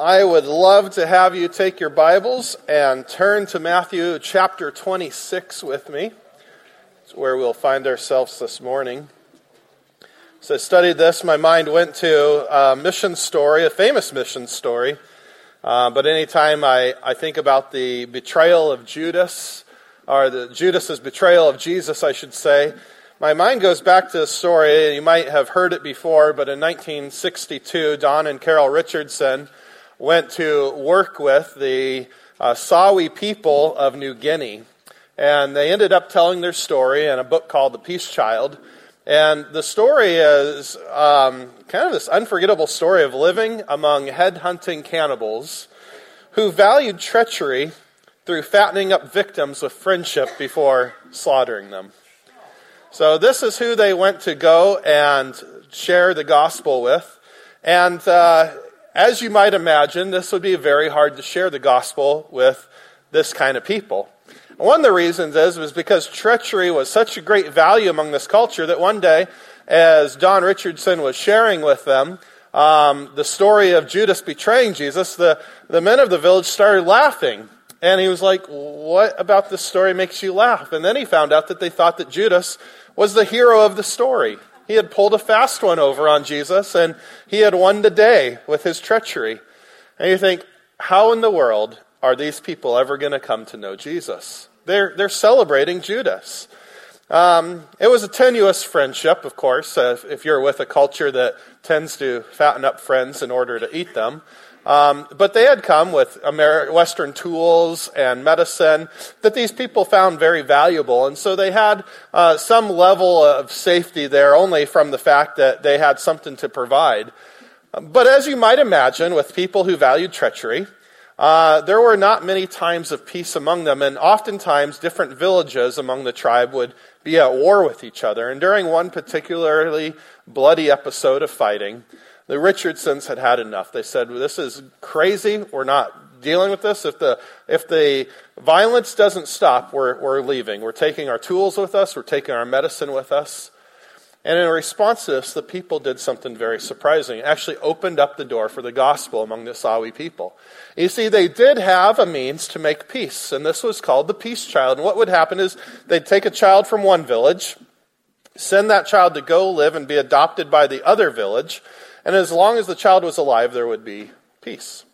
I would love to have you take your Bibles and turn to Matthew chapter 26 with me. It's where we'll find ourselves this morning. So I studied this, my mind went to a mission story, a famous mission story. Uh, but anytime I, I think about the betrayal of Judas, or the Judas's betrayal of Jesus, I should say, my mind goes back to a story. You might have heard it before, but in 1962, Don and Carol Richardson went to work with the uh, Sawi people of New Guinea. And they ended up telling their story in a book called The Peace Child. And the story is um, kind of this unforgettable story of living among head-hunting cannibals who valued treachery through fattening up victims with friendship before slaughtering them. So this is who they went to go and share the gospel with. And uh, as you might imagine, this would be very hard to share the gospel with this kind of people. one of the reasons is was because treachery was such a great value among this culture that one day, as Don Richardson was sharing with them um, the story of Judas betraying Jesus, the, the men of the village started laughing. And he was like, What about this story makes you laugh? And then he found out that they thought that Judas was the hero of the story. He had pulled a fast one over on Jesus, and he had won the day with his treachery. And you think, how in the world are these people ever going to come to know Jesus? They're, they're celebrating Judas. Um, it was a tenuous friendship, of course, if you're with a culture that tends to fatten up friends in order to eat them. Um, but they had come with Western tools and medicine that these people found very valuable. And so they had uh, some level of safety there only from the fact that they had something to provide. But as you might imagine, with people who valued treachery, uh, there were not many times of peace among them, and oftentimes different villages among the tribe would be at war with each other. And during one particularly bloody episode of fighting, the Richardsons had had enough. They said, This is crazy. We're not dealing with this. If the, if the violence doesn't stop, we're, we're leaving. We're taking our tools with us, we're taking our medicine with us. And in response to this, the people did something very surprising. It actually opened up the door for the gospel among the Sawi people. You see, they did have a means to make peace, and this was called the peace child. And what would happen is they'd take a child from one village, send that child to go live and be adopted by the other village, and as long as the child was alive, there would be peace.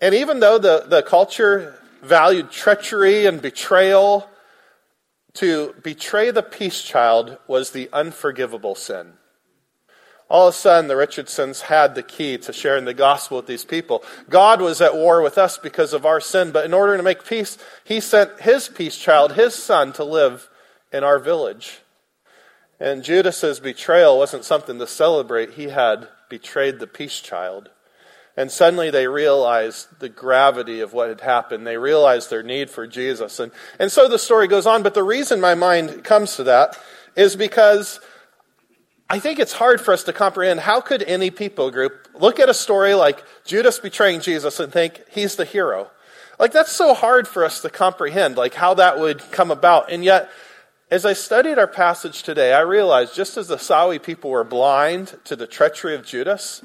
And even though the, the culture valued treachery and betrayal, to betray the peace child was the unforgivable sin. All of a sudden, the Richardsons had the key to sharing the gospel with these people. God was at war with us because of our sin, but in order to make peace, He sent His peace child, His son, to live in our village. And Judas's betrayal wasn't something to celebrate. He had betrayed the peace child. And suddenly they realized the gravity of what had happened. They realized their need for Jesus. And, and so the story goes on. But the reason my mind comes to that is because I think it's hard for us to comprehend how could any people group look at a story like Judas betraying Jesus and think he's the hero. Like that's so hard for us to comprehend, like how that would come about. And yet as I studied our passage today, I realized just as the Sawi people were blind to the treachery of Judas,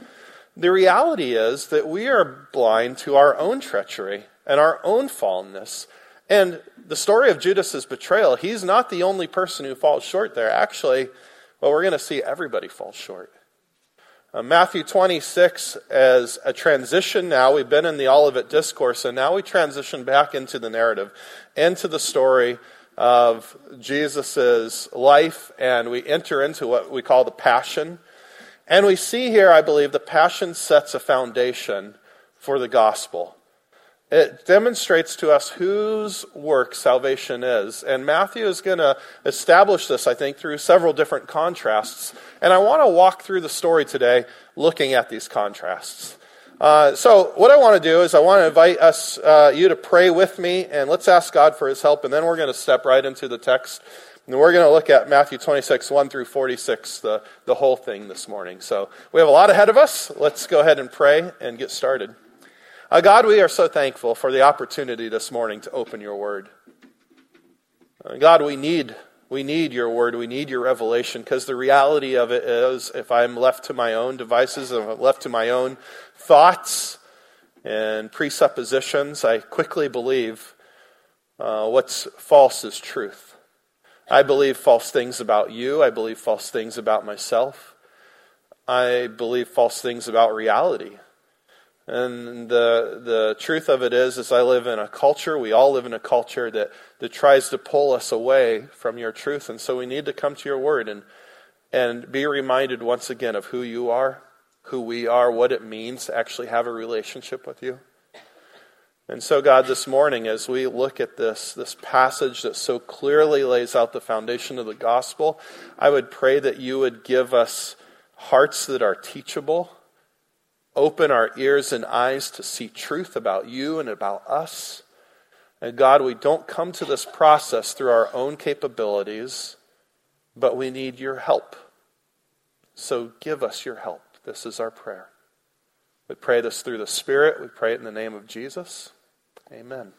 the reality is that we are blind to our own treachery and our own fallenness. And the story of Judas's betrayal, he's not the only person who falls short there. Actually, well, we're going to see everybody fall short. Uh, Matthew 26 as a transition now. We've been in the Olivet Discourse, and now we transition back into the narrative, into the story of Jesus' life, and we enter into what we call the Passion. And we see here, I believe, the Passion sets a foundation for the gospel. It demonstrates to us whose work salvation is. And Matthew is going to establish this, I think, through several different contrasts. And I want to walk through the story today looking at these contrasts. Uh, so, what I want to do is I want to invite us, uh, you to pray with me, and let's ask God for His help, and then we're going to step right into the text, and we're going to look at Matthew 26, 1 through 46, the, the whole thing this morning. So, we have a lot ahead of us. Let's go ahead and pray and get started. Uh, God, we are so thankful for the opportunity this morning to open Your Word. Uh, God, we need we need your word. We need your revelation because the reality of it is if I'm left to my own devices, if I'm left to my own thoughts, and presuppositions. I quickly believe uh, what's false is truth. I believe false things about you. I believe false things about myself. I believe false things about reality. And the, the truth of it is, is I live in a culture, we all live in a culture that, that tries to pull us away from your truth. And so we need to come to your word and, and be reminded once again of who you are, who we are, what it means to actually have a relationship with you. And so, God, this morning, as we look at this, this passage that so clearly lays out the foundation of the gospel, I would pray that you would give us hearts that are teachable Open our ears and eyes to see truth about you and about us. And God, we don't come to this process through our own capabilities, but we need your help. So give us your help. This is our prayer. We pray this through the Spirit. We pray it in the name of Jesus. Amen.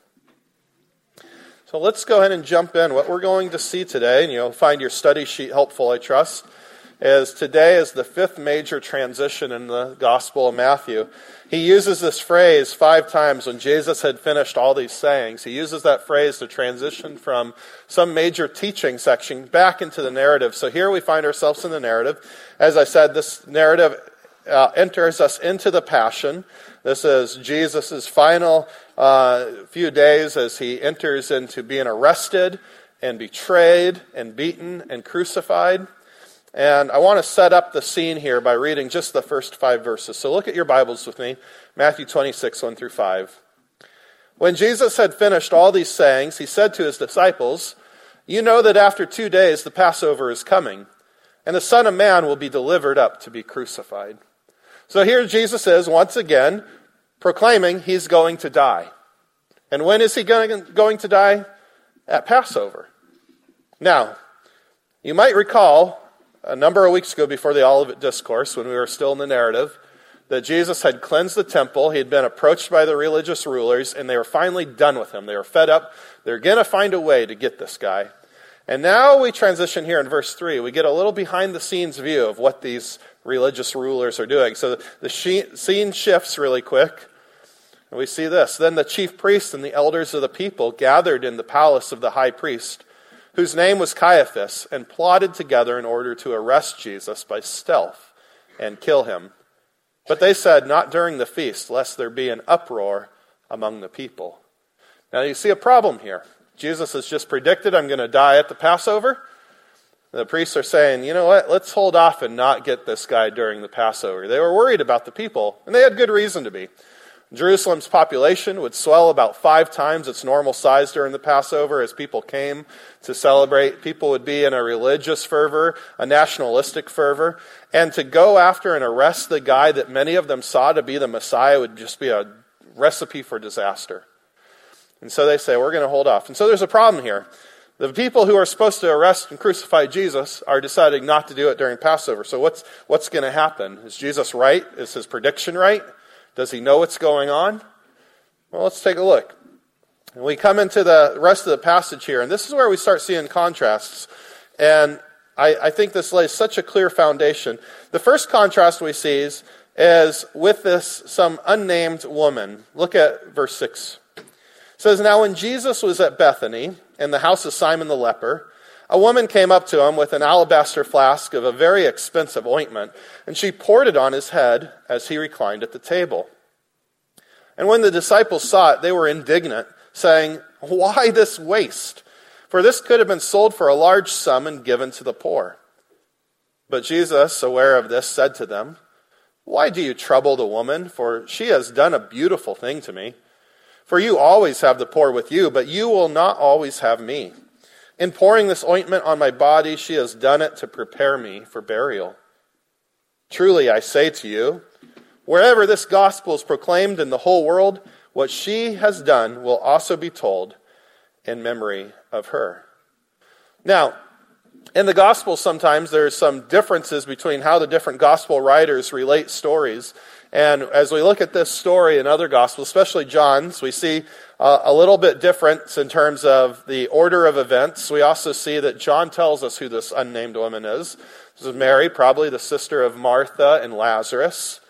So let's go ahead and jump in. What we're going to see today, and you'll find your study sheet helpful, I trust as today is the fifth major transition in the Gospel of Matthew. He uses this phrase five times when Jesus had finished all these sayings. He uses that phrase to transition from some major teaching section back into the narrative. So here we find ourselves in the narrative. As I said, this narrative uh, enters us into the Passion. This is Jesus' final uh, few days as he enters into being arrested and betrayed and beaten and crucified. And I want to set up the scene here by reading just the first five verses. So look at your Bibles with me Matthew 26, 1 through 5. When Jesus had finished all these sayings, he said to his disciples, You know that after two days the Passover is coming, and the Son of Man will be delivered up to be crucified. So here Jesus is once again proclaiming he's going to die. And when is he going to die? At Passover. Now, you might recall a number of weeks ago before the Olivet Discourse, when we were still in the narrative, that Jesus had cleansed the temple. He had been approached by the religious rulers, and they were finally done with him. They were fed up. They're going to find a way to get this guy. And now we transition here in verse 3. We get a little behind the scenes view of what these religious rulers are doing. So the scene shifts really quick. And we see this. Then the chief priests and the elders of the people gathered in the palace of the high priest whose name was Caiaphas, and plotted together in order to arrest Jesus by stealth and kill him. But they said, Not during the feast, lest there be an uproar among the people. Now you see a problem here. Jesus has just predicted, I'm going to die at the Passover. The priests are saying, you know what, let's hold off and not get this guy during the Passover. They were worried about the people, and they had good reason to be. Jerusalem's population would swell about five times its normal size during the Passover as people came to celebrate. People would be in a religious fervor, a nationalistic fervor, and to go after and arrest the guy that many of them saw to be the Messiah would just be a recipe for disaster. And so they say, we're going to hold off. And so there's a problem here. The people who are supposed to arrest and crucify Jesus are deciding not to do it during Passover. So what's, what's going to happen? Is Jesus right? Is his prediction right? Does he know what's going on? Well, let's take a look. And we come into the rest of the passage here, and this is where we start seeing contrasts. And I, I think this lays such a clear foundation. The first contrast we see is, is with this some unnamed woman. Look at verse 6. It says, Now when Jesus was at Bethany, in the house of Simon the leper, a woman came up to him with an alabaster flask of a very expensive ointment, and she poured it on his head as he reclined at the table. And when the disciples saw it, they were indignant, saying, Why this waste? For this could have been sold for a large sum and given to the poor. But Jesus, aware of this, said to them, Why do you trouble the woman? For she has done a beautiful thing to me. For you always have the poor with you, but you will not always have me. In pouring this ointment on my body, she has done it to prepare me for burial. Truly, I say to you, wherever this gospel is proclaimed in the whole world, what she has done will also be told in memory of her. Now, in the gospel, sometimes there's some differences between how the different gospel writers relate stories. And as we look at this story in other gospels, especially John's, we see uh, a little bit difference in terms of the order of events. We also see that John tells us who this unnamed woman is. This is Mary, probably the sister of Martha and Lazarus.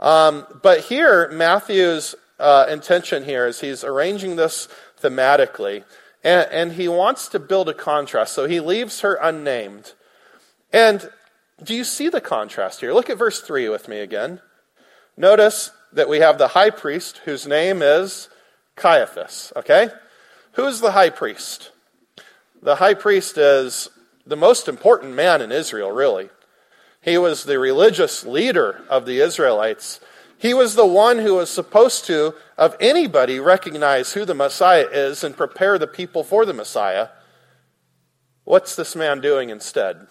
Um, but here, Matthew's uh, intention here is he's arranging this thematically, and, and he wants to build a contrast. So he leaves her unnamed. And do you see the contrast here? Look at verse 3 with me again. Notice that we have the high priest whose name is Caiaphas, okay? Who is the high priest? The high priest is the most important man in Israel, really. He was the religious leader of the Israelites. He was the one who was supposed to, of anybody, recognize who the Messiah is and prepare the people for the Messiah. What's this man doing instead?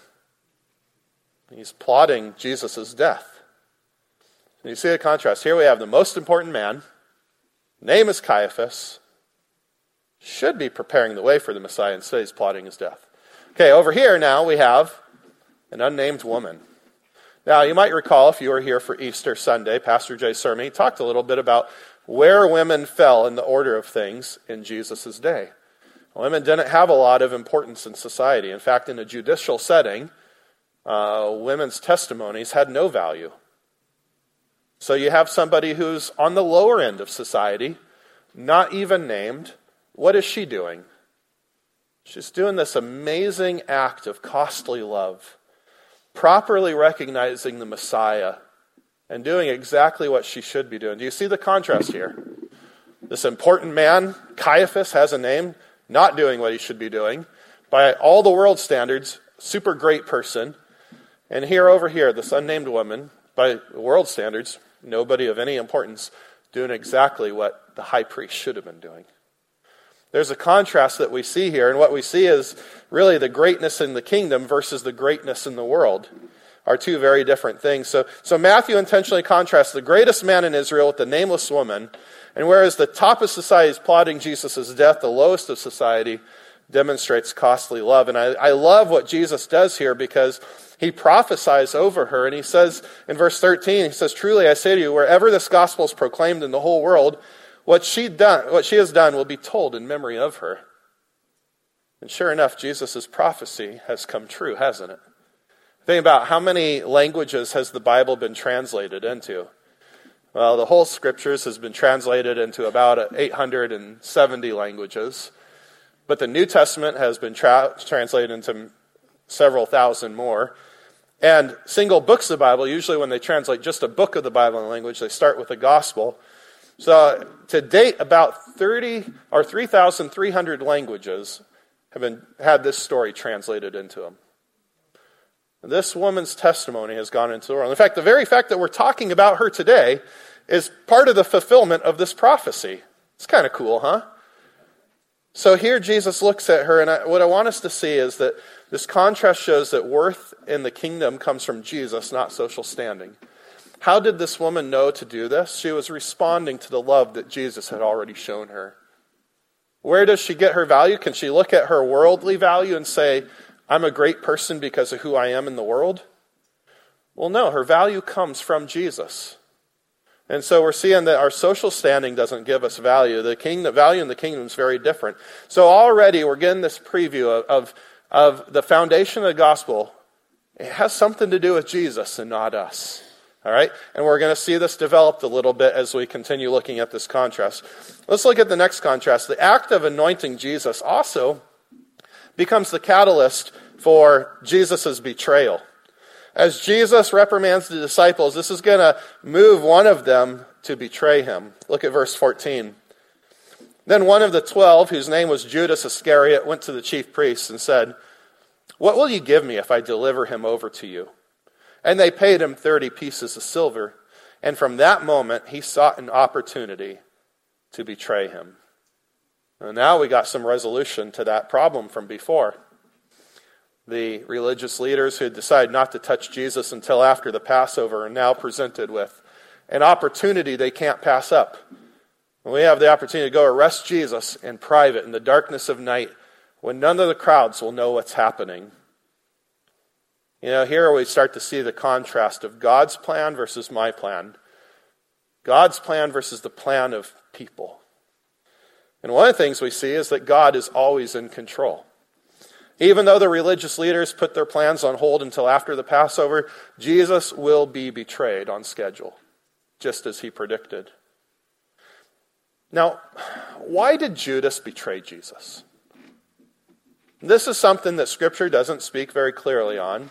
He's plotting Jesus' death. You see the contrast. Here we have the most important man, name is Caiaphas, should be preparing the way for the Messiah, instead he's plotting his death. Okay, over here now we have an unnamed woman. Now, you might recall if you were here for Easter Sunday, Pastor sermon, he talked a little bit about where women fell in the order of things in Jesus' day. Women didn't have a lot of importance in society. In fact, in a judicial setting, uh, women's testimonies had no value. So you have somebody who's on the lower end of society, not even named. What is she doing? She's doing this amazing act of costly love properly recognizing the Messiah and doing exactly what she should be doing. Do you see the contrast here? This important man, Caiaphas, has a name, not doing what he should be doing. By all the world standards, super great person. And here over here, this unnamed woman, by world standards, nobody of any importance, doing exactly what the high priest should have been doing. There's a contrast that we see here, and what we see is really the greatness in the kingdom versus the greatness in the world are two very different things. So, so Matthew intentionally contrasts the greatest man in Israel with the nameless woman, and whereas the top of society is plotting Jesus' death, the lowest of society demonstrates costly love. And I, I love what Jesus does here because he prophesies over her, and he says in verse 13, he says, Truly I say to you, wherever this gospel is proclaimed in the whole world, what she, done, what she has done will be told in memory of her. And sure enough, Jesus' prophecy has come true, hasn't it? Think about how many languages has the Bible been translated into? Well, the whole scriptures has been translated into about 870 languages. But the New Testament has been tra- translated into several thousand more. And single books of the Bible, usually when they translate just a book of the Bible in a language, they start with the gospel. So to date, about 30 or 3,300 languages have been, had this story translated into them. This woman's testimony has gone into the world. In fact, the very fact that we're talking about her today is part of the fulfillment of this prophecy. It's kind of cool, huh? So here Jesus looks at her, and I, what I want us to see is that this contrast shows that worth in the kingdom comes from Jesus, not social standing. How did this woman know to do this? She was responding to the love that Jesus had already shown her. Where does she get her value? Can she look at her worldly value and say, I'm a great person because of who I am in the world? Well, no, her value comes from Jesus. And so we're seeing that our social standing doesn't give us value. The kingdom, value in the kingdom is very different. So already we're getting this preview of, of, of the foundation of the gospel. It has something to do with Jesus and not us. All right? And we're going to see this developed a little bit as we continue looking at this contrast. Let's look at the next contrast. The act of anointing Jesus also becomes the catalyst for Jesus' betrayal. As Jesus reprimands the disciples, this is going to move one of them to betray him. Look at verse 14. Then one of the twelve, whose name was Judas Iscariot, went to the chief priests and said, What will you give me if I deliver him over to you? And they paid him 30 pieces of silver. And from that moment, he sought an opportunity to betray him. And now we got some resolution to that problem from before. The religious leaders who decided not to touch Jesus until after the Passover are now presented with an opportunity they can't pass up. We have the opportunity to go arrest Jesus in private in the darkness of night when none of the crowds will know what's happening. You know, here we start to see the contrast of God's plan versus my plan. God's plan versus the plan of people. And one of the things we see is that God is always in control. Even though the religious leaders put their plans on hold until after the Passover, Jesus will be betrayed on schedule, just as he predicted. Now, why did Judas betray Jesus? This is something that Scripture doesn't speak very clearly on.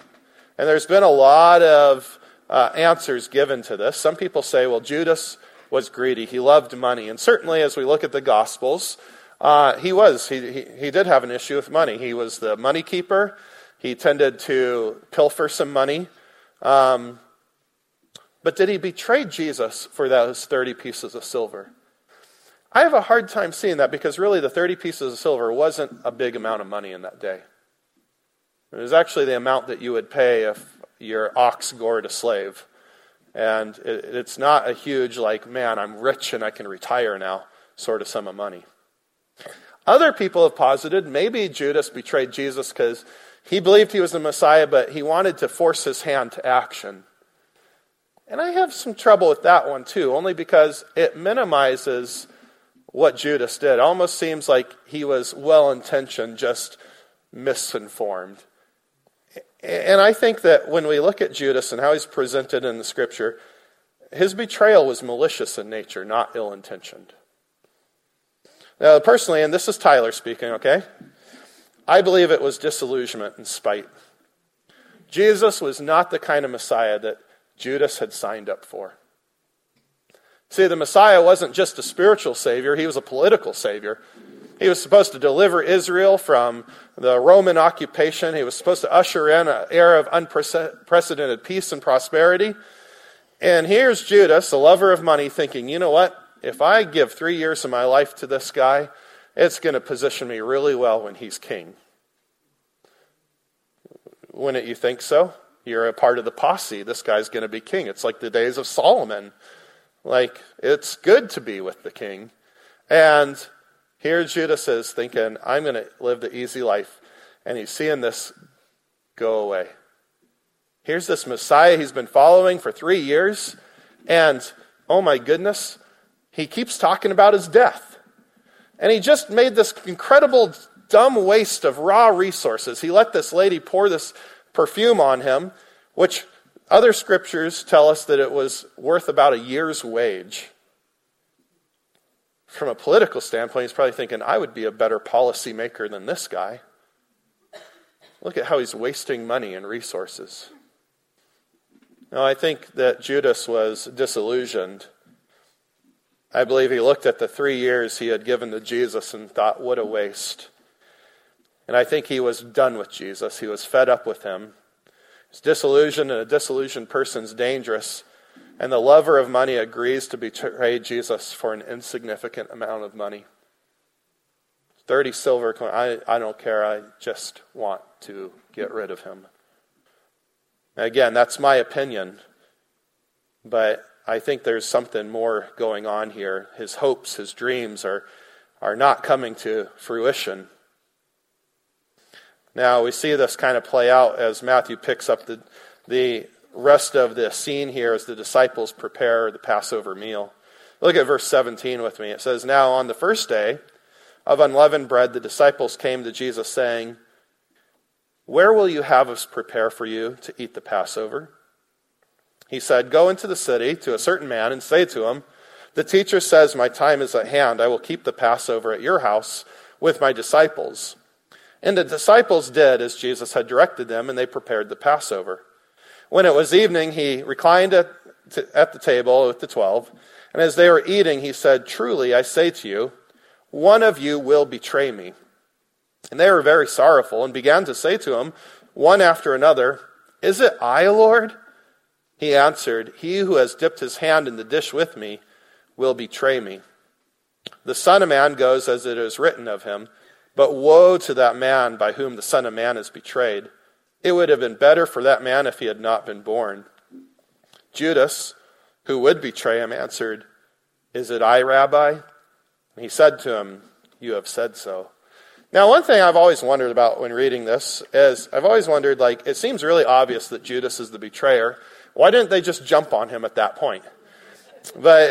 And there's been a lot of uh, answers given to this. Some people say, well, Judas was greedy. He loved money. And certainly, as we look at the Gospels, uh, he was. He, he, he did have an issue with money. He was the money keeper. He tended to pilfer some money. Um, but did he betray Jesus for those 30 pieces of silver? I have a hard time seeing that because really the 30 pieces of silver wasn't a big amount of money in that day. It was actually the amount that you would pay if your ox gored a slave. And it, it's not a huge, like, man, I'm rich and I can retire now sort of sum of money. Other people have posited maybe Judas betrayed Jesus because he believed he was the Messiah, but he wanted to force his hand to action. And I have some trouble with that one too, only because it minimizes what Judas did. It almost seems like he was well intentioned, just misinformed. And I think that when we look at Judas and how he's presented in the scripture, his betrayal was malicious in nature, not ill intentioned. Now, personally, and this is Tyler speaking, okay? I believe it was disillusionment and spite. Jesus was not the kind of Messiah that Judas had signed up for. See, the Messiah wasn't just a spiritual Savior, he was a political Savior. He was supposed to deliver Israel from the Roman occupation. He was supposed to usher in an era of unprecedented peace and prosperity. And here's Judas, a lover of money, thinking, you know what? If I give three years of my life to this guy, it's going to position me really well when he's king. Wouldn't you think so? You're a part of the posse. This guy's going to be king. It's like the days of Solomon. Like, it's good to be with the king. And here Judas is thinking, I'm going to live the easy life. And he's seeing this go away. Here's this Messiah he's been following for three years. And, oh my goodness, he keeps talking about his death. And he just made this incredible dumb waste of raw resources. He let this lady pour this perfume on him, which other scriptures tell us that it was worth about a year's wage. From a political standpoint, he's probably thinking, I would be a better policymaker than this guy. Look at how he's wasting money and resources. Now, I think that Judas was disillusioned I believe he looked at the three years he had given to Jesus and thought, what a waste. And I think he was done with Jesus. He was fed up with him. He's disillusioned, and a disillusioned person's dangerous. And the lover of money agrees to betray Jesus for an insignificant amount of money. 30 silver coins. I, I don't care. I just want to get rid of him. Again, that's my opinion. But I think there's something more going on here. His hopes, his dreams are, are not coming to fruition. Now, we see this kind of play out as Matthew picks up the, the rest of the scene here as the disciples prepare the Passover meal. Look at verse 17 with me. It says, Now on the first day of unleavened bread, the disciples came to Jesus, saying, Where will you have us prepare for you to eat the Passover? He said, Go into the city to a certain man and say to him, The teacher says, My time is at hand. I will keep the Passover at your house with my disciples. And the disciples did as Jesus had directed them, and they prepared the Passover. When it was evening, he reclined at, at the table with the twelve. And as they were eating, he said, Truly, I say to you, one of you will betray me. And they were very sorrowful and began to say to him, one after another, Is it I, Lord? He answered, He who has dipped his hand in the dish with me will betray me. The Son of Man goes as it is written of him, but woe to that man by whom the Son of Man is betrayed. It would have been better for that man if he had not been born. Judas, who would betray him, answered, Is it I, Rabbi? And he said to him, You have said so. Now, one thing I've always wondered about when reading this is I've always wondered, like, it seems really obvious that Judas is the betrayer. Why didn't they just jump on him at that point? But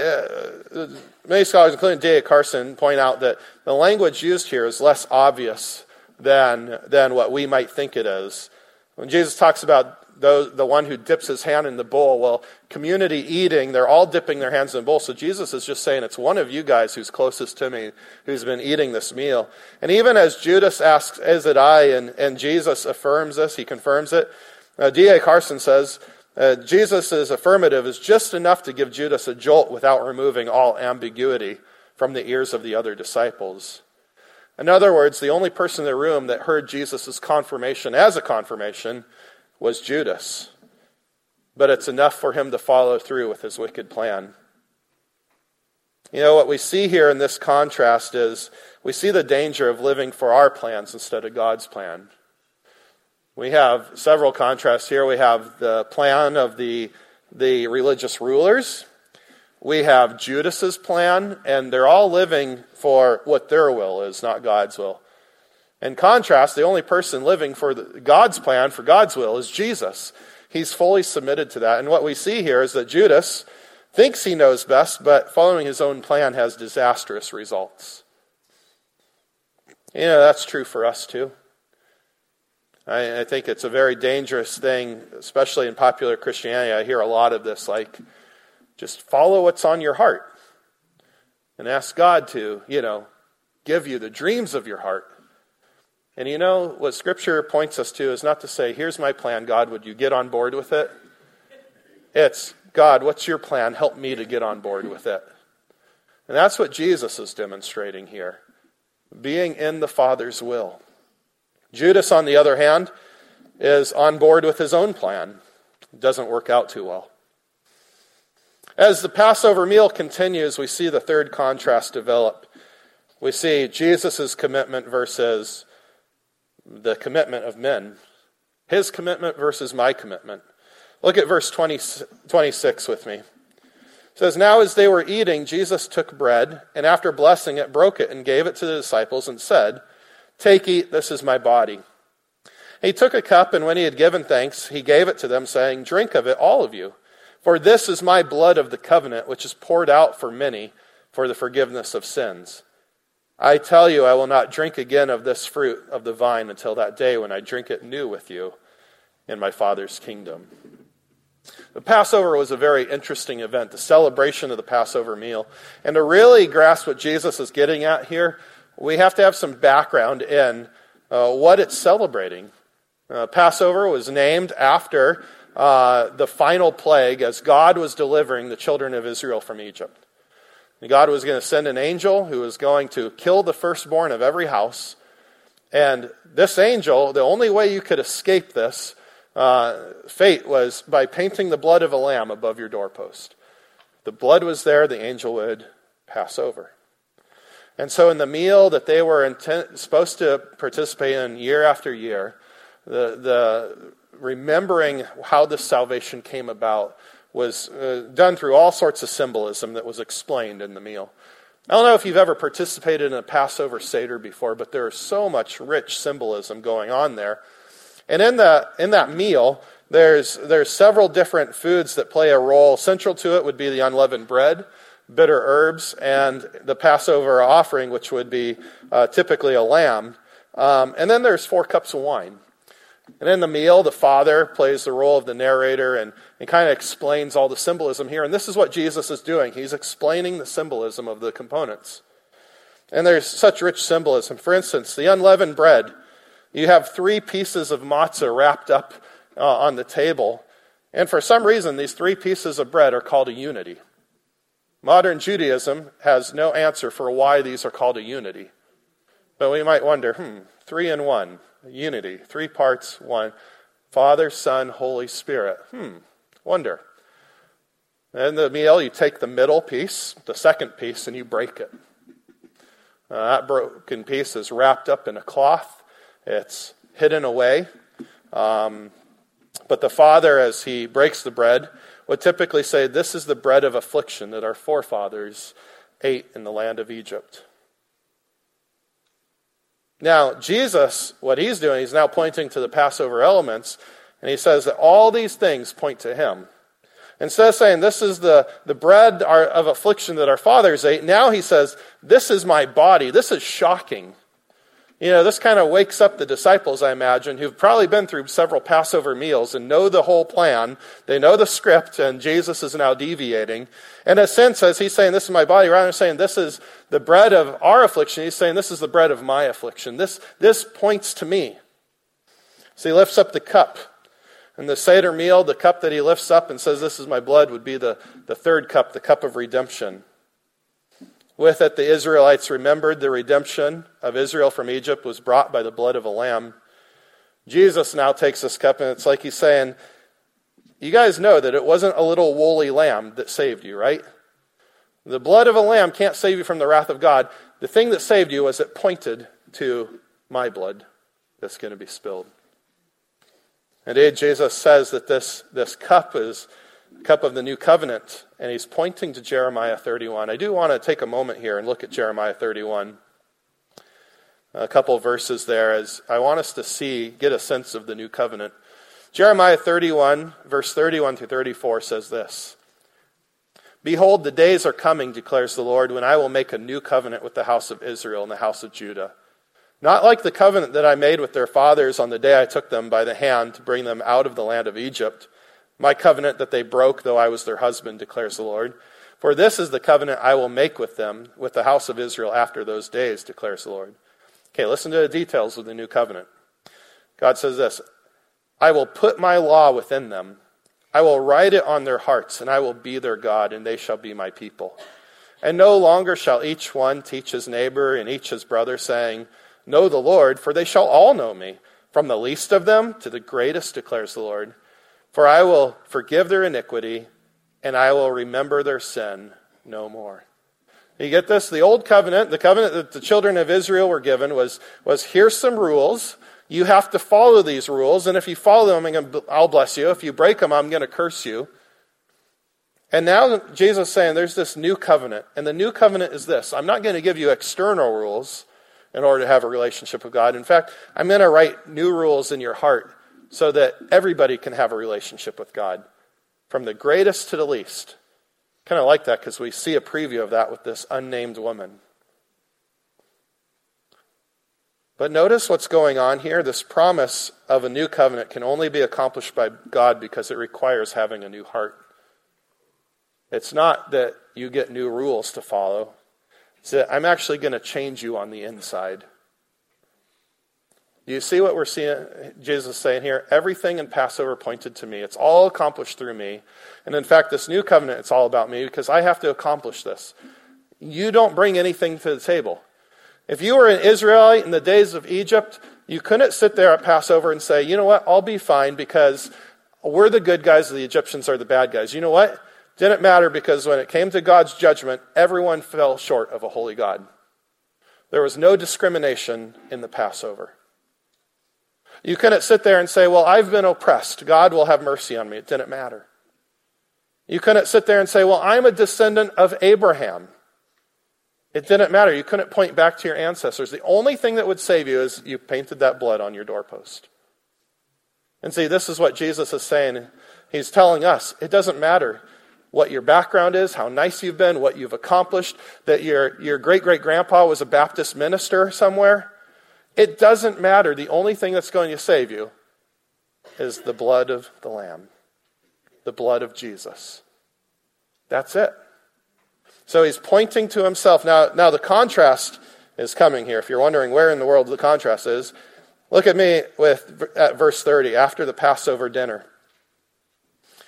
uh, many scholars, including D.A. Carson, point out that the language used here is less obvious than, than what we might think it is. When Jesus talks about the, the one who dips his hand in the bowl. Well, community eating, they're all dipping their hands in the bowl. So Jesus is just saying, it's one of you guys who's closest to me who's been eating this meal. And even as Judas asks, is it I? And, and Jesus affirms this, he confirms it. Uh, D.A. Carson says, uh, Jesus' affirmative is just enough to give Judas a jolt without removing all ambiguity from the ears of the other disciples. In other words, the only person in the room that heard Jesus' confirmation as a confirmation was Judas. But it's enough for him to follow through with his wicked plan. You know, what we see here in this contrast is we see the danger of living for our plans instead of God's plan. We have several contrasts here. We have the plan of the, the religious rulers we have Judas's plan, and they're all living for what their will is, not God's will. In contrast, the only person living for the, God's plan, for God's will, is Jesus. He's fully submitted to that. And what we see here is that Judas thinks he knows best, but following his own plan has disastrous results. You know, that's true for us too. I, I think it's a very dangerous thing, especially in popular Christianity. I hear a lot of this, like, just follow what's on your heart and ask God to, you know, give you the dreams of your heart. And you know, what Scripture points us to is not to say, here's my plan, God, would you get on board with it? It's, God, what's your plan? Help me to get on board with it. And that's what Jesus is demonstrating here being in the Father's will. Judas, on the other hand, is on board with his own plan. It doesn't work out too well. As the Passover meal continues, we see the third contrast develop. We see Jesus' commitment versus the commitment of men. His commitment versus my commitment. Look at verse 20, 26 with me. It says, Now as they were eating, Jesus took bread, and after blessing it, broke it and gave it to the disciples and said, Take, eat, this is my body. He took a cup, and when he had given thanks, he gave it to them, saying, Drink of it, all of you. For this is my blood of the covenant, which is poured out for many for the forgiveness of sins. I tell you, I will not drink again of this fruit of the vine until that day when I drink it new with you in my Father's kingdom. The Passover was a very interesting event, the celebration of the Passover meal. And to really grasp what Jesus is getting at here, we have to have some background in uh, what it's celebrating. Uh, Passover was named after uh, the final plague as God was delivering the children of Israel from Egypt. And God was going to send an angel who was going to kill the firstborn of every house. And this angel, the only way you could escape this uh, fate was by painting the blood of a lamb above your doorpost. The blood was there, the angel would pass over. And so, in the meal that they were intent, supposed to participate in year after year, the, the remembering how this salvation came about was uh, done through all sorts of symbolism that was explained in the meal. I don't know if you've ever participated in a Passover Seder before, but there is so much rich symbolism going on there. And in that, in that meal, there's, there's several different foods that play a role. Central to it would be the unleavened bread, bitter herbs, and the Passover offering, which would be uh, typically a lamb. Um, and then there's four cups of wine. And in the meal, the father plays the role of the narrator and, and kind of explains all the symbolism here. And this is what Jesus is doing. He's explaining the symbolism of the components. And there's such rich symbolism. For instance, the unleavened bread, you have three pieces of matzah wrapped up uh, on the table. And for some reason, these three pieces of bread are called a unity. Modern Judaism has no answer for why these are called a unity. But we might wonder hmm, three in one unity, three parts, one. Father, Son, Holy Spirit. Hmm, wonder. In the meal, you take the middle piece, the second piece, and you break it. Uh, that broken piece is wrapped up in a cloth, it's hidden away. Um, but the Father, as he breaks the bread, would typically say, This is the bread of affliction that our forefathers ate in the land of Egypt. Now, Jesus, what he's doing, he's now pointing to the Passover elements, and he says that all these things point to him. Instead of saying, This is the, the bread of affliction that our fathers ate, now he says, This is my body. This is shocking. You know, this kind of wakes up the disciples, I imagine, who've probably been through several Passover meals and know the whole plan. They know the script, and Jesus is now deviating. In a sense, as he's saying, This is my body, rather than saying, This is the bread of our affliction, he's saying, This is the bread of my affliction. This, this points to me. So he lifts up the cup. And the Seder meal, the cup that he lifts up and says, This is my blood, would be the, the third cup, the cup of redemption. With it, the Israelites remembered the redemption of Israel from Egypt was brought by the blood of a lamb. Jesus now takes this cup, and it's like he's saying, You guys know that it wasn't a little woolly lamb that saved you, right? The blood of a lamb can't save you from the wrath of God. The thing that saved you was it pointed to my blood that's going to be spilled. Indeed, Jesus says that this, this cup is cup of the new covenant, and he's pointing to Jeremiah 31. I do want to take a moment here and look at Jeremiah 31. A couple verses there as I want us to see, get a sense of the new covenant. Jeremiah 31, verse 31 through 34 says this Behold, the days are coming, declares the Lord, when I will make a new covenant with the house of Israel and the house of Judah. Not like the covenant that I made with their fathers on the day I took them by the hand to bring them out of the land of Egypt my covenant that they broke, though I was their husband, declares the Lord. For this is the covenant I will make with them, with the house of Israel after those days, declares the Lord. Okay, listen to the details of the new covenant. God says this I will put my law within them. I will write it on their hearts, and I will be their God, and they shall be my people. And no longer shall each one teach his neighbor and each his brother, saying, Know the Lord, for they shall all know me, from the least of them to the greatest, declares the Lord. For I will forgive their iniquity, and I will remember their sin no more. You get this? The old covenant, the covenant that the children of Israel were given, was, was here's some rules. You have to follow these rules, and if you follow them, I'll bless you. If you break them, I'm going to curse you. And now Jesus is saying there's this new covenant, and the new covenant is this I'm not going to give you external rules in order to have a relationship with God. In fact, I'm going to write new rules in your heart so that everybody can have a relationship with God, from the greatest to the least. Kind of like that because we see a preview of that with this unnamed woman. But notice what's going on here. This promise of a new covenant can only be accomplished by God because it requires having a new heart. It's not that you get new rules to follow, it's that I'm actually going to change you on the inside. Do you see what we're seeing Jesus saying here? Everything in Passover pointed to me. It's all accomplished through me. And in fact, this new covenant, it's all about me because I have to accomplish this. You don't bring anything to the table. If you were an Israelite in the days of Egypt, you couldn't sit there at Passover and say, you know what, I'll be fine because we're the good guys, the Egyptians are the bad guys. You know what? Didn't matter because when it came to God's judgment, everyone fell short of a holy God. There was no discrimination in the Passover. You couldn't sit there and say, Well, I've been oppressed. God will have mercy on me. It didn't matter. You couldn't sit there and say, Well, I'm a descendant of Abraham. It didn't matter. You couldn't point back to your ancestors. The only thing that would save you is you painted that blood on your doorpost. And see, this is what Jesus is saying. He's telling us it doesn't matter what your background is, how nice you've been, what you've accomplished, that your, your great great grandpa was a Baptist minister somewhere. It doesn't matter. The only thing that's going to save you is the blood of the Lamb, the blood of Jesus. That's it. So he's pointing to himself. Now, now the contrast is coming here. If you're wondering where in the world the contrast is, look at me with at verse 30 after the Passover dinner.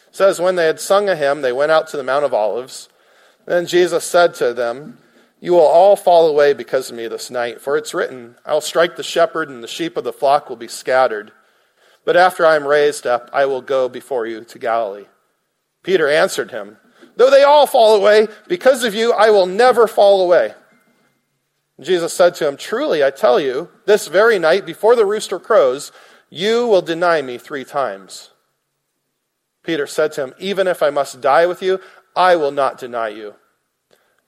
It says, When they had sung a hymn, they went out to the Mount of Olives. Then Jesus said to them, you will all fall away because of me this night, for it's written, I'll strike the shepherd, and the sheep of the flock will be scattered. But after I am raised up, I will go before you to Galilee. Peter answered him, Though they all fall away, because of you, I will never fall away. Jesus said to him, Truly, I tell you, this very night, before the rooster crows, you will deny me three times. Peter said to him, Even if I must die with you, I will not deny you.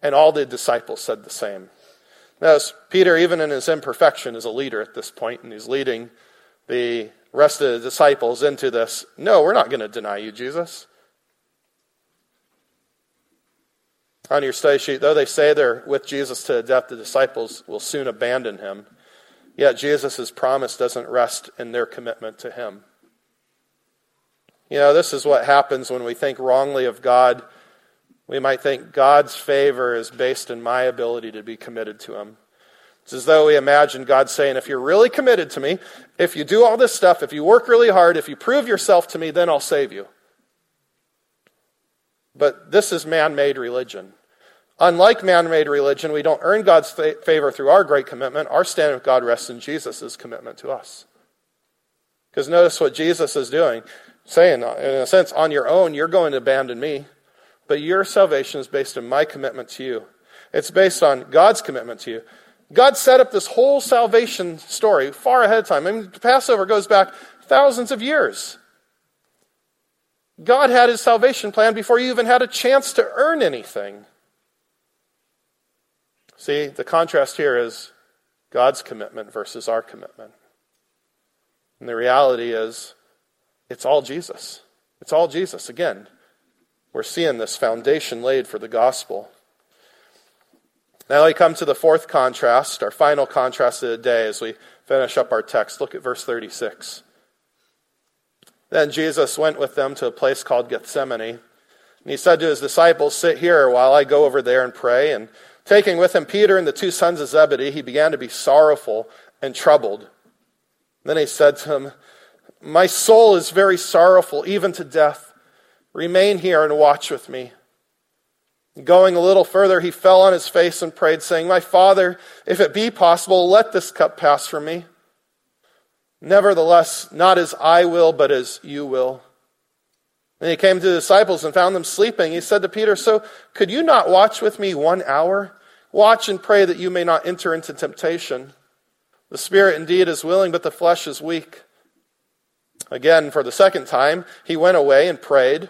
And all the disciples said the same. Notice, Peter, even in his imperfection, is a leader at this point, and he's leading the rest of the disciples into this. No, we're not going to deny you, Jesus. On your study sheet, though they say they're with Jesus to the death, the disciples will soon abandon him. Yet Jesus' promise doesn't rest in their commitment to him. You know, this is what happens when we think wrongly of God. We might think God's favor is based in my ability to be committed to him. It's as though we imagine God saying, if you're really committed to me, if you do all this stuff, if you work really hard, if you prove yourself to me, then I'll save you. But this is man made religion. Unlike man made religion, we don't earn God's favor through our great commitment. Our standing with God rests in Jesus' commitment to us. Because notice what Jesus is doing, saying, in a sense, on your own, you're going to abandon me, but your salvation is based on my commitment to you. It's based on God's commitment to you. God set up this whole salvation story far ahead of time. I mean, Passover goes back thousands of years. God had his salvation plan before you even had a chance to earn anything. See, the contrast here is God's commitment versus our commitment. And the reality is, it's all Jesus. It's all Jesus. Again, we're seeing this foundation laid for the gospel. Now we come to the fourth contrast, our final contrast of the day as we finish up our text. Look at verse 36. Then Jesus went with them to a place called Gethsemane. And he said to his disciples, Sit here while I go over there and pray. And Taking with him Peter and the two sons of Zebedee, he began to be sorrowful and troubled. Then he said to him, My soul is very sorrowful, even to death. Remain here and watch with me. Going a little further, he fell on his face and prayed, saying, My father, if it be possible, let this cup pass from me. Nevertheless, not as I will, but as you will. Then he came to the disciples and found them sleeping. He said to Peter, So could you not watch with me one hour? Watch and pray that you may not enter into temptation. The spirit indeed is willing, but the flesh is weak. Again, for the second time, he went away and prayed,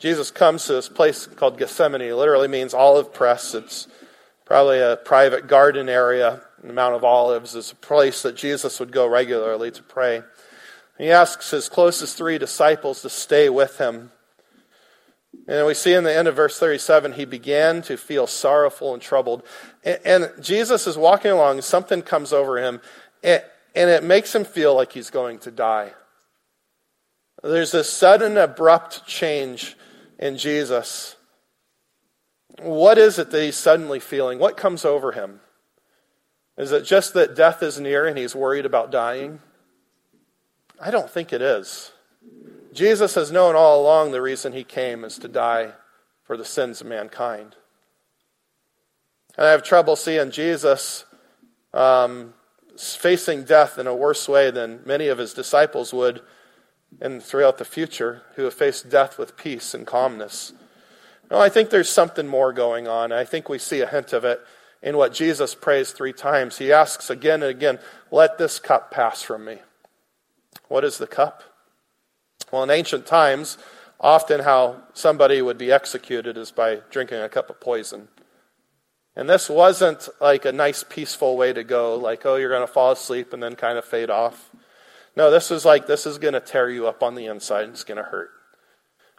Jesus comes to this place called Gethsemane. It literally means olive press. It's probably a private garden area. The Mount of Olives is a place that Jesus would go regularly to pray. He asks his closest three disciples to stay with him. And we see in the end of verse 37, he began to feel sorrowful and troubled. And, Jesus is walking along, something comes over him, and it makes him feel like he's going to die. There's this sudden, abrupt change in Jesus. What is it that he's suddenly feeling? What comes over him? Is it just that death is near and he's worried about dying? I don't think it is. Jesus has known all along the reason he came is to die for the sins of mankind. And I have trouble seeing Jesus um, facing death in a worse way than many of his disciples would and throughout the future who have faced death with peace and calmness. No, I think there's something more going on. I think we see a hint of it in what Jesus prays three times. He asks again and again, Let this cup pass from me. What is the cup? Well, in ancient times, often how somebody would be executed is by drinking a cup of poison. And this wasn't like a nice, peaceful way to go, like, oh, you're going to fall asleep and then kind of fade off. No, this is like, this is going to tear you up on the inside and it's going to hurt.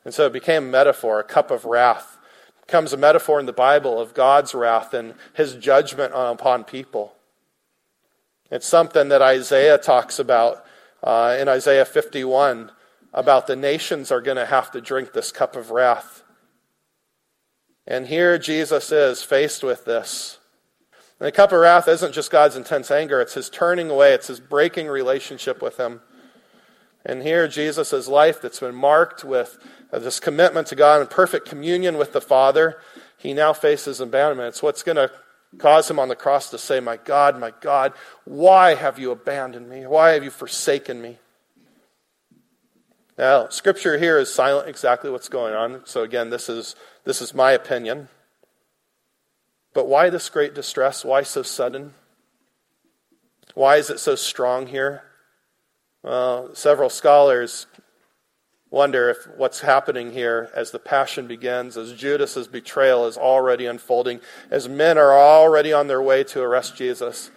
And so it became a metaphor, a cup of wrath. It becomes a metaphor in the Bible of God's wrath and his judgment upon people. It's something that Isaiah talks about uh, in Isaiah 51 about the nations are going to have to drink this cup of wrath. And here Jesus is faced with this. And the cup of wrath isn't just God's intense anger, it's his turning away, it's his breaking relationship with him. And here, Jesus' life that's been marked with uh, this commitment to God and perfect communion with the Father, he now faces abandonment. It's what's going to cause him on the cross to say, My God, my God, why have you abandoned me? Why have you forsaken me? Now, scripture here is silent exactly what's going on. So again, this is this is my opinion. But why this great distress? Why so sudden? Why is it so strong here? Well, several scholars wonder if what's happening here as the passion begins, as Judas's betrayal is already unfolding, as men are already on their way to arrest Jesus,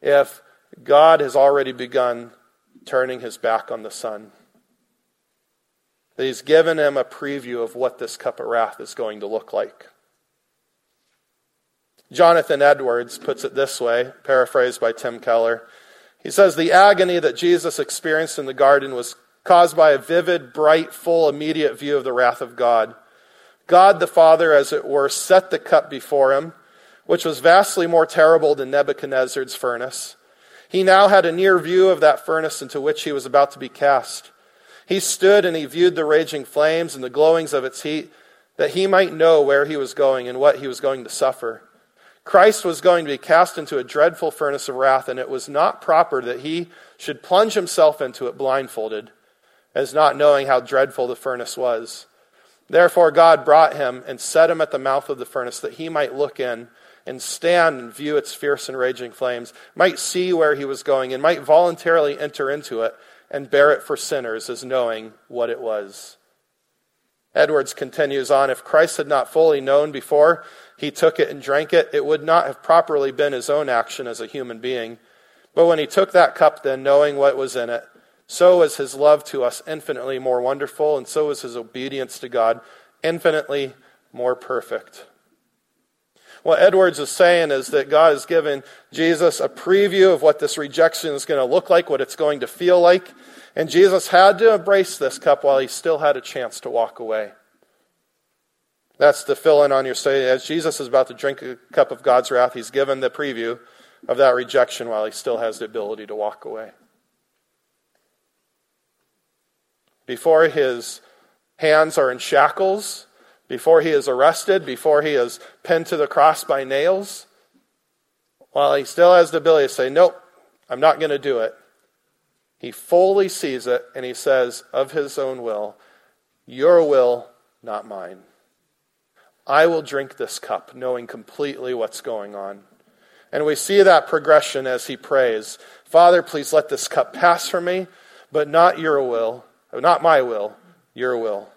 if God has already begun turning his back on the Son. That he's given him a preview of what this cup of wrath is going to look like. Jonathan Edwards puts it this way, paraphrased by Tim Keller. He says, The agony that Jesus experienced in the garden was caused by a vivid, bright, full, immediate view of the wrath of God. God the Father, as it were, set the cup before him, which was vastly more terrible than Nebuchadnezzar's furnace. He now had a near view of that furnace into which he was about to be cast. He stood and he viewed the raging flames and the glowings of its heat, that he might know where he was going and what he was going to suffer. Christ was going to be cast into a dreadful furnace of wrath, and it was not proper that he should plunge himself into it blindfolded, as not knowing how dreadful the furnace was. Therefore, God brought him and set him at the mouth of the furnace that he might look in and stand and view its fierce and raging flames, might see where he was going, and might voluntarily enter into it and bear it for sinners as knowing what it was. Edwards continues on If Christ had not fully known before he took it and drank it, it would not have properly been his own action as a human being. But when he took that cup, then, knowing what was in it, so was his love to us infinitely more wonderful, and so was his obedience to God infinitely more perfect. What Edwards is saying is that God has given Jesus a preview of what this rejection is going to look like, what it's going to feel like. And Jesus had to embrace this cup while he still had a chance to walk away. That's the fill in on your study. As Jesus is about to drink a cup of God's wrath, he's given the preview of that rejection while he still has the ability to walk away. Before his hands are in shackles, before he is arrested, before he is pinned to the cross by nails, while he still has the ability to say, Nope, I'm not going to do it, he fully sees it and he says, of his own will, Your will, not mine. I will drink this cup, knowing completely what's going on. And we see that progression as he prays Father, please let this cup pass from me, but not your will, not my will, your will.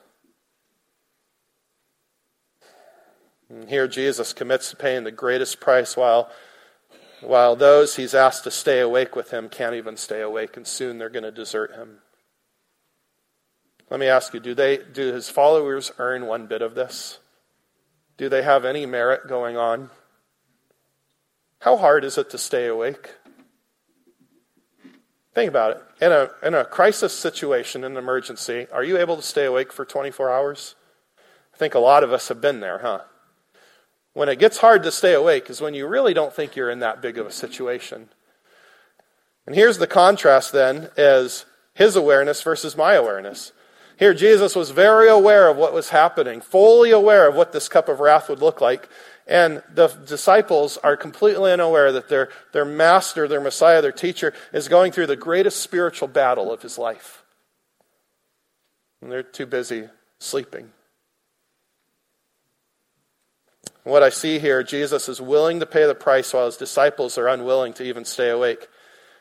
And here Jesus commits to paying the greatest price while, while those he's asked to stay awake with him can't even stay awake, and soon they're going to desert him. Let me ask you do, they, do his followers earn one bit of this? Do they have any merit going on? How hard is it to stay awake? Think about it. In a, in a crisis situation, in an emergency, are you able to stay awake for 24 hours? I think a lot of us have been there, huh? When it gets hard to stay awake is when you really don't think you're in that big of a situation. And here's the contrast then is his awareness versus my awareness. Here, Jesus was very aware of what was happening, fully aware of what this cup of wrath would look like. And the disciples are completely unaware that their, their master, their Messiah, their teacher is going through the greatest spiritual battle of his life. And they're too busy sleeping. What I see here, Jesus is willing to pay the price while his disciples are unwilling to even stay awake.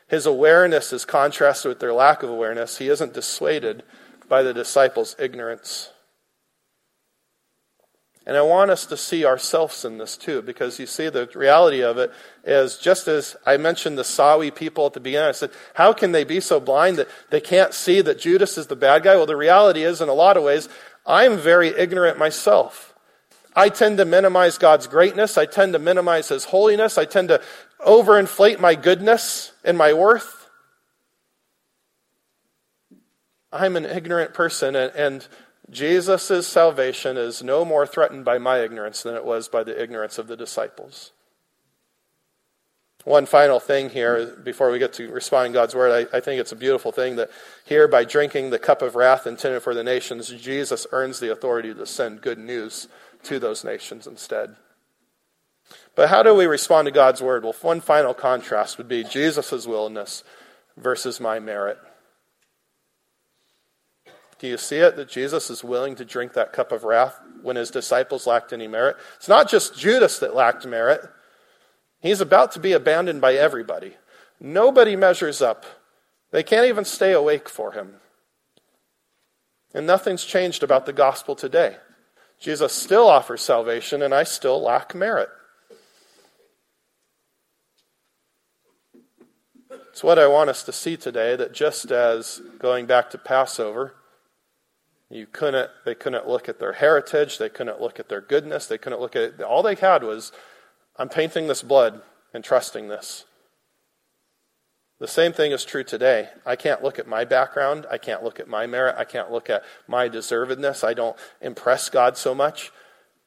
His awareness is contrasted with their lack of awareness. He isn't dissuaded by the disciples' ignorance. And I want us to see ourselves in this too, because you see, the reality of it is just as I mentioned the Sawi people at the beginning, I said, how can they be so blind that they can't see that Judas is the bad guy? Well, the reality is, in a lot of ways, I'm very ignorant myself. I tend to minimize God's greatness. I tend to minimize His holiness. I tend to overinflate my goodness and my worth. I'm an ignorant person, and, and Jesus' salvation is no more threatened by my ignorance than it was by the ignorance of the disciples. One final thing here before we get to responding to God's word, I, I, think it's a beautiful thing that here, by drinking the cup of wrath intended for the nations, Jesus earns the authority to send good news to those nations instead. But how do we respond to God's word? Well, one final contrast would be Jesus' willingness versus my merit. Do you see it that Jesus is willing to drink that cup of wrath when his disciples lacked any merit? It's not just Judas that lacked merit. He's about to be abandoned by everybody. Nobody measures up. They can't even stay awake for him. And nothing's changed about the gospel today. Jesus still offers salvation, and I still lack merit. It's what I want us to see today that just as going back to Passover, you couldn't, they couldn't look at their heritage, they couldn't look at their goodness, they couldn't look at it. all they had was, I'm painting this blood and trusting this. The same thing is true today. I can't look at my background. I can't look at my merit. I can't look at my deservedness. I don't impress God so much.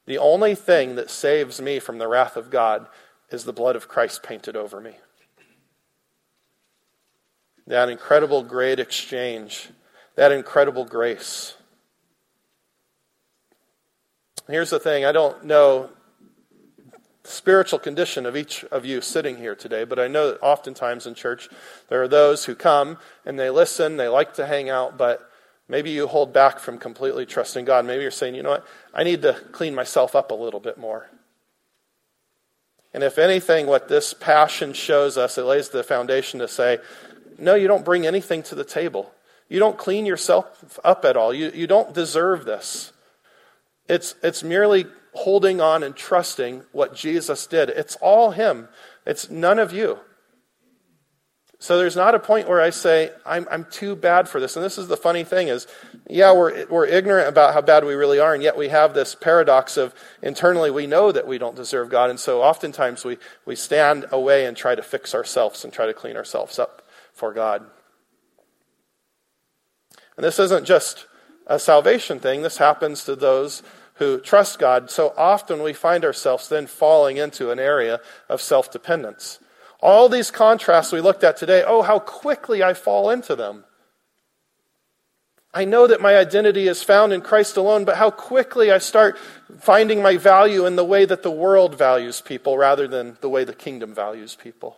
The only thing that saves me from the wrath of God is the blood of Christ painted over me. That incredible great exchange, that incredible grace. Here's the thing I don't know the spiritual condition of each of you sitting here today, but I know that oftentimes in church there are those who come and they listen, they like to hang out, but maybe you hold back from completely trusting God. Maybe you're saying, you know what, I need to clean myself up a little bit more. And if anything, what this passion shows us, it lays the foundation to say, no, you don't bring anything to the table. You don't clean yourself up at all. You, you don't deserve this. It's, it's merely holding on and trusting what Jesus did. It's all Him, it's none of you. So there's not a point where I say, I'm, I'm too bad for this. And this is the funny thing is, yeah, we're, we're ignorant about how bad we really are, and yet we have this paradox of internally we know that we don't deserve God. And so oftentimes we, we stand away and try to fix ourselves and try to clean ourselves up for God. And this isn't just a salvation thing, this happens to those who trust God, so often we find ourselves then falling into an area of self dependence. All these contrasts we looked at today, oh, how quickly I fall into them. I know that my identity is found in Christ alone, but how quickly I start finding my value in the way that the world values people rather than the way the kingdom values people.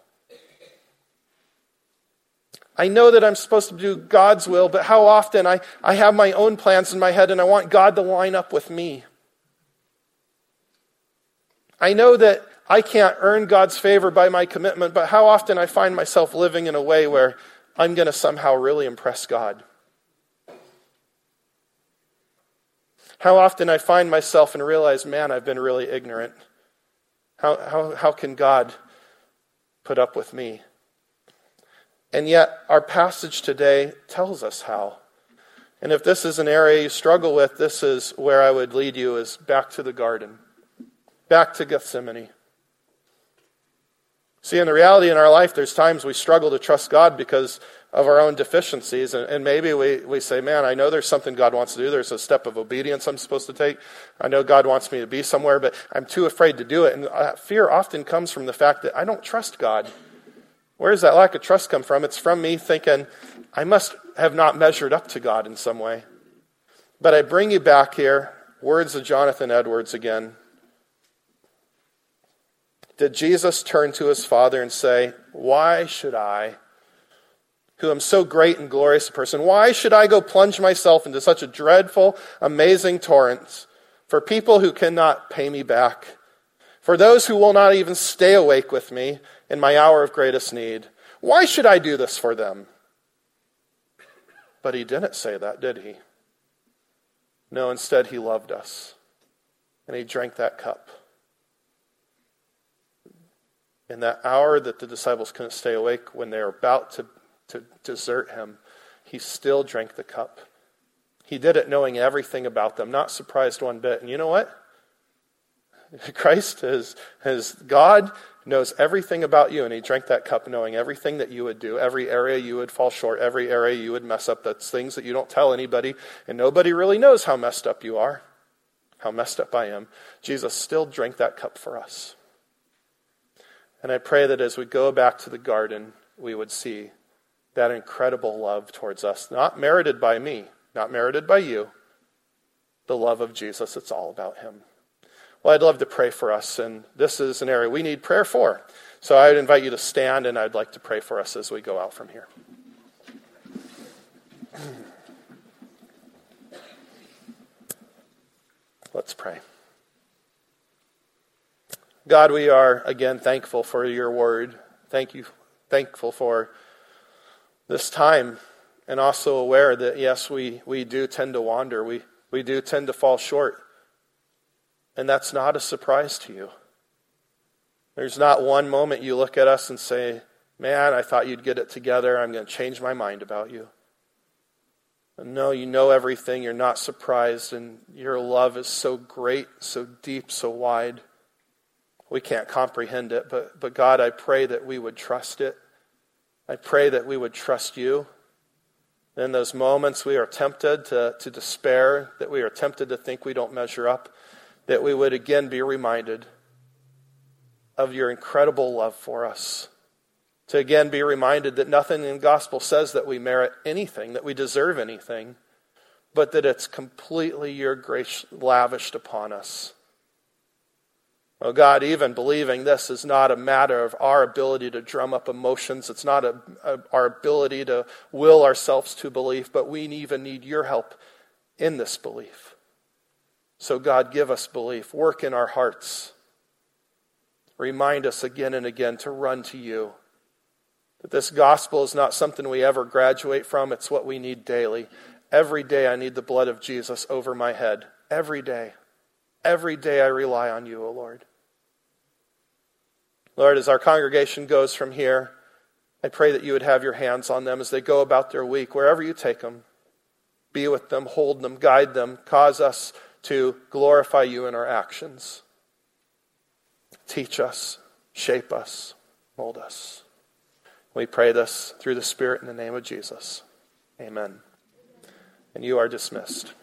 I know that I'm supposed to do God's will, but how often I, I have my own plans in my head and I want God to line up with me. I know that I can't earn God's favor by my commitment, but how often I find myself living in a way where I'm going to somehow really impress God. How often I find myself and realize, man, I've been really ignorant. How, how, how can God put up with me? And yet, our passage today tells us how. And if this is an area you struggle with, this is where I would lead you is back to the garden, back to Gethsemane. See, in the reality in our life, there's times we struggle to trust God because of our own deficiencies. And, and, maybe we, we say, man, I know there's something God wants to do. There's a step of obedience I'm supposed to take. I know God wants me to be somewhere, but I'm too afraid to do it. And uh, fear often comes from the fact that I don't trust God. Where does that lack of trust come from? It's from me thinking, I must have not measured up to God in some way. But I bring you back here, words of Jonathan Edwards again. Did Jesus turn to his Father and say, Why should I, who am so great and glorious a person, why should I go plunge myself into such a dreadful, amazing torrent for people who cannot pay me back? For those who will not even stay awake with me, in my hour of greatest need. Why should I do this for them? But he didn't say that, did he? No, instead, he loved us. And he drank that cup. In that hour that the disciples couldn't stay awake, when they were about to, to desert him, he still drank the cup. He did it knowing everything about them, not surprised one bit. And you know what? Christ is, is God knows everything about you, and he drank that cup knowing everything that you would do, every area you would fall short, every area you would mess up. That's things that you don't tell anybody, and nobody really knows how messed up you are, how messed up I am. Jesus still drank that cup for us. And I pray that as we go back to the garden, we would see that incredible love towards us, not merited by me, not merited by you, the love of Jesus. It's all about him. Well, I'd love to pray for us, and this is an area we need prayer for. So I would invite you to stand, and I'd like to pray for us as we go out from here. Let's pray. God, we are again thankful for your word. Thank you thankful for this time and also aware that, yes, we, we do tend to wander. We, we do tend to fall short. And that's not a surprise to you. There's not one moment you look at us and say, Man, I thought you'd get it together. I'm going to change my mind about you. No, you know everything. You're not surprised. And your love is so great, so deep, so wide. We can't comprehend it. But, but God, I pray that we would trust it. I pray that we would trust you. In those moments we are tempted to, to despair, that we are tempted to think we don't measure up, that we would again be reminded of your incredible love for us. To again be reminded that nothing in the gospel says that we merit anything, that we deserve anything, but that it's completely your grace lavished upon us. Oh God, even believing this is not a matter of our ability to drum up emotions. It's not a, a, our ability to will ourselves to belief, but we even need your help in this belief. So, God, give us belief. Work in our hearts. Remind us again and again to run to you. That this gospel is not something we ever graduate from, it's what we need daily. Every day I need the blood of Jesus over my head. Every day. Every day I rely on you, O Lord. Lord, as our congregation goes from here, I pray that you would have your hands on them as they go about their week, wherever you take them. Be with them, hold them, guide them, cause us to glorify you in our actions. Teach us, shape us, mold us. We pray this through the Spirit in the name of Jesus. Amen. And you are dismissed.